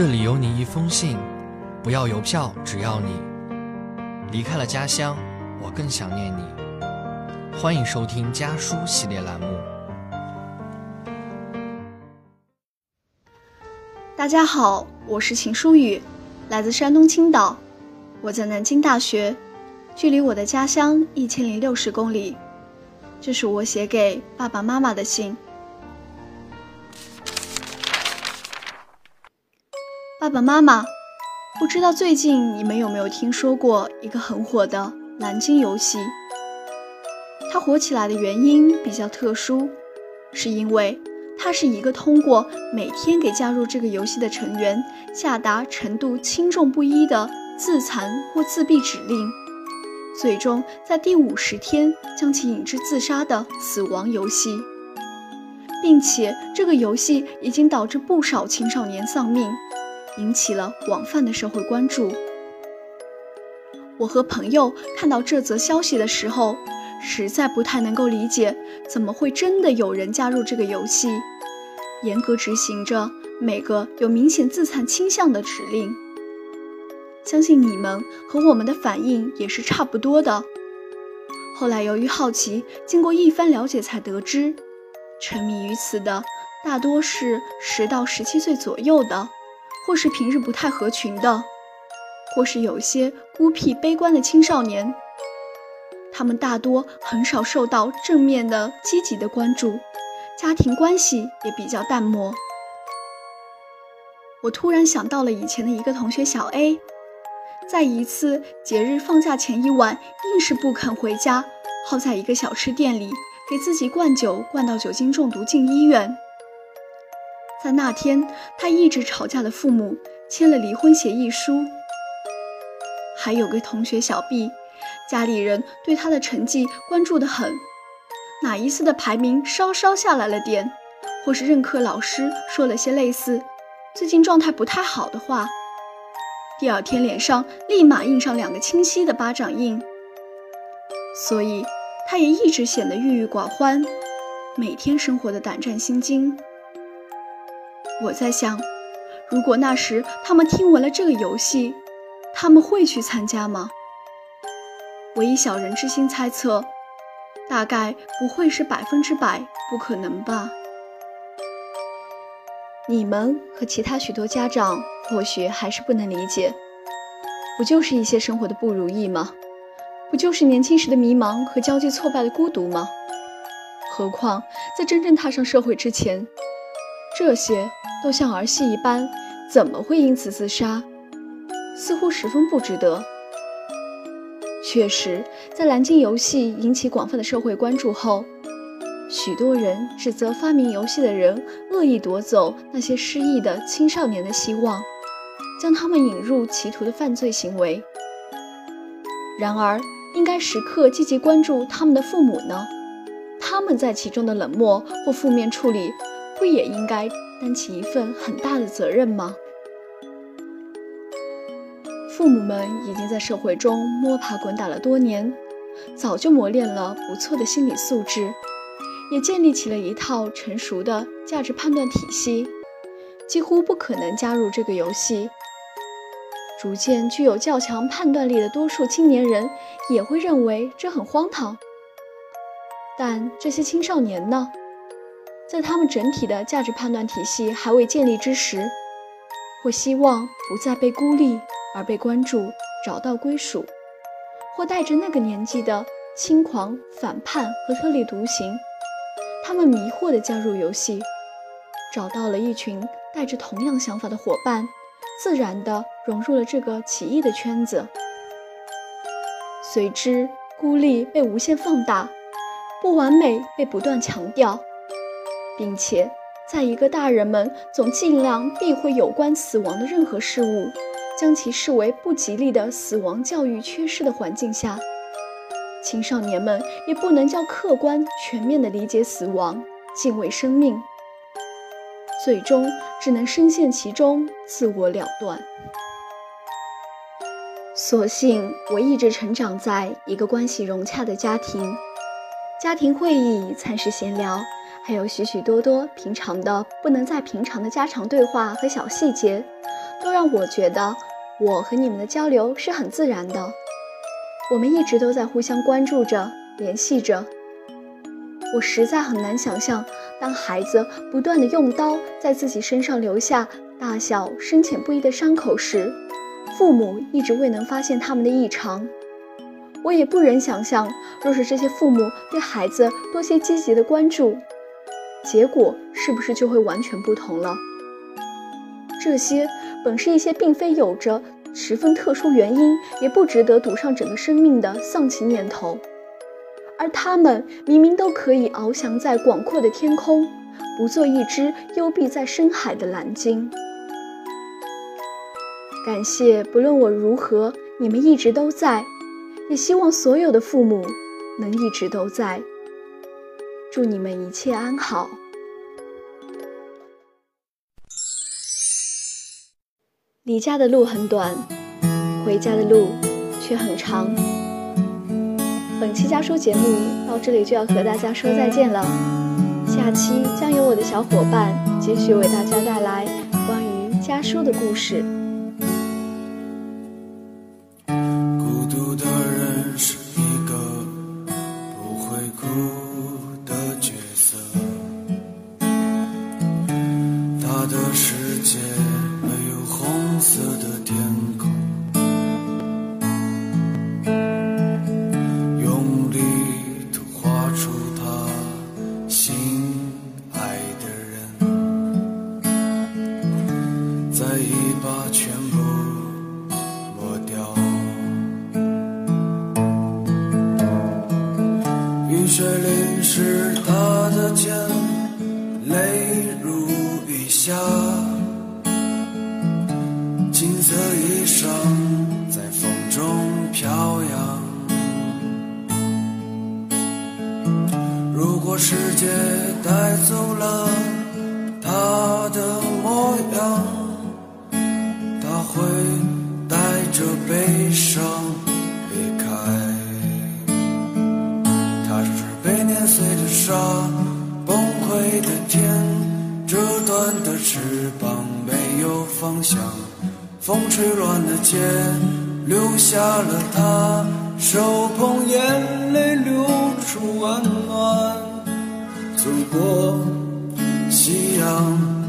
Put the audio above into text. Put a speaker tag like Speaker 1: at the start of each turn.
Speaker 1: 这里有你一封信，不要邮票，只要你离开了家乡，我更想念你。欢迎收听家书系列栏目。
Speaker 2: 大家好，我是秦书雨，来自山东青岛，我在南京大学，距离我的家乡一千零六十公里。这是我写给爸爸妈妈的信。爸爸妈妈，不知道最近你们有没有听说过一个很火的蓝鲸游戏？它火起来的原因比较特殊，是因为它是一个通过每天给加入这个游戏的成员下达程度轻重不一的自残或自闭指令，最终在第五十天将其引致自杀的死亡游戏，并且这个游戏已经导致不少青少年丧命。引起了广泛的社会关注。我和朋友看到这则消息的时候，实在不太能够理解，怎么会真的有人加入这个游戏，严格执行着每个有明显自残倾向的指令。相信你们和我们的反应也是差不多的。后来由于好奇，经过一番了解，才得知，沉迷于此的大多是十到十七岁左右的。或是平日不太合群的，或是有些孤僻悲观的青少年，他们大多很少受到正面的积极的关注，家庭关系也比较淡漠。我突然想到了以前的一个同学小 A，在一次节日放假前一晚，硬是不肯回家，耗在一个小吃店里，给自己灌酒，灌到酒精中毒进医院。在那天，他一直吵架的父母签了离婚协议书。还有个同学小 B，家里人对他的成绩关注的很，哪一次的排名稍稍下来了点，或是任课老师说了些类似“最近状态不太好”的话，第二天脸上立马印上两个清晰的巴掌印。所以，他也一直显得郁郁寡欢，每天生活的胆战心惊。我在想，如果那时他们听闻了这个游戏，他们会去参加吗？我以小人之心猜测，大概不会是百分之百不可能吧。你们和其他许多家长或许还是不能理解，不就是一些生活的不如意吗？不就是年轻时的迷茫和交际挫败的孤独吗？何况在真正踏上社会之前，这些。都像儿戏一般，怎么会因此自杀？似乎十分不值得。确实，在蓝鲸游戏引起广泛的社会关注后，许多人指责发明游戏的人恶意夺走那些失意的青少年的希望，将他们引入歧途的犯罪行为。然而，应该时刻积极关注他们的父母呢？他们在其中的冷漠或负面处理，不也应该？担起一份很大的责任吗？父母们已经在社会中摸爬滚打了多年，早就磨练了不错的心理素质，也建立起了一套成熟的价值判断体系，几乎不可能加入这个游戏。逐渐具有较强判断力的多数青年人也会认为这很荒唐。但这些青少年呢？在他们整体的价值判断体系还未建立之时，或希望不再被孤立而被关注，找到归属；或带着那个年纪的轻狂、反叛和特立独行，他们迷惑地加入游戏，找到了一群带着同样想法的伙伴，自然地融入了这个奇异的圈子。随之，孤立被无限放大，不完美被不断强调。并且，在一个大人们总尽量避讳有关死亡的任何事物，将其视为不吉利的死亡教育缺失的环境下，青少年们也不能较客观全面地理解死亡、敬畏生命，最终只能深陷其中，自我了断。所幸，我一直成长在一个关系融洽的家庭，家庭会议、餐食闲聊。还有许许多多平常的不能再平常的家常对话和小细节，都让我觉得我和你们的交流是很自然的。我们一直都在互相关注着、联系着。我实在很难想象，当孩子不断的用刀在自己身上留下大小深浅不一的伤口时，父母一直未能发现他们的异常。我也不忍想象，若是这些父母对孩子多些积极的关注，结果是不是就会完全不同了？这些本是一些并非有着十分特殊原因，也不值得赌上整个生命的丧气念头。而他们明明都可以翱翔在广阔的天空，不做一只幽闭在深海的蓝鲸。感谢，不论我如何，你们一直都在，也希望所有的父母能一直都在。祝你们一切安好。离家的路很短，回家的路却很长。本期家书节目到这里就要和大家说再见了，下期将由我的小伙伴继续为大家带来关于家书的故事。
Speaker 3: 孤独的人是水淋湿他的肩，泪如雨下。金色衣裳在风中飘扬。如果世界带走了他的模样，他会带着悲伤。沙，崩溃的天，折断的翅膀，没有方向。风吹乱的街，留下了他手捧眼泪，流出温暖。走过夕阳。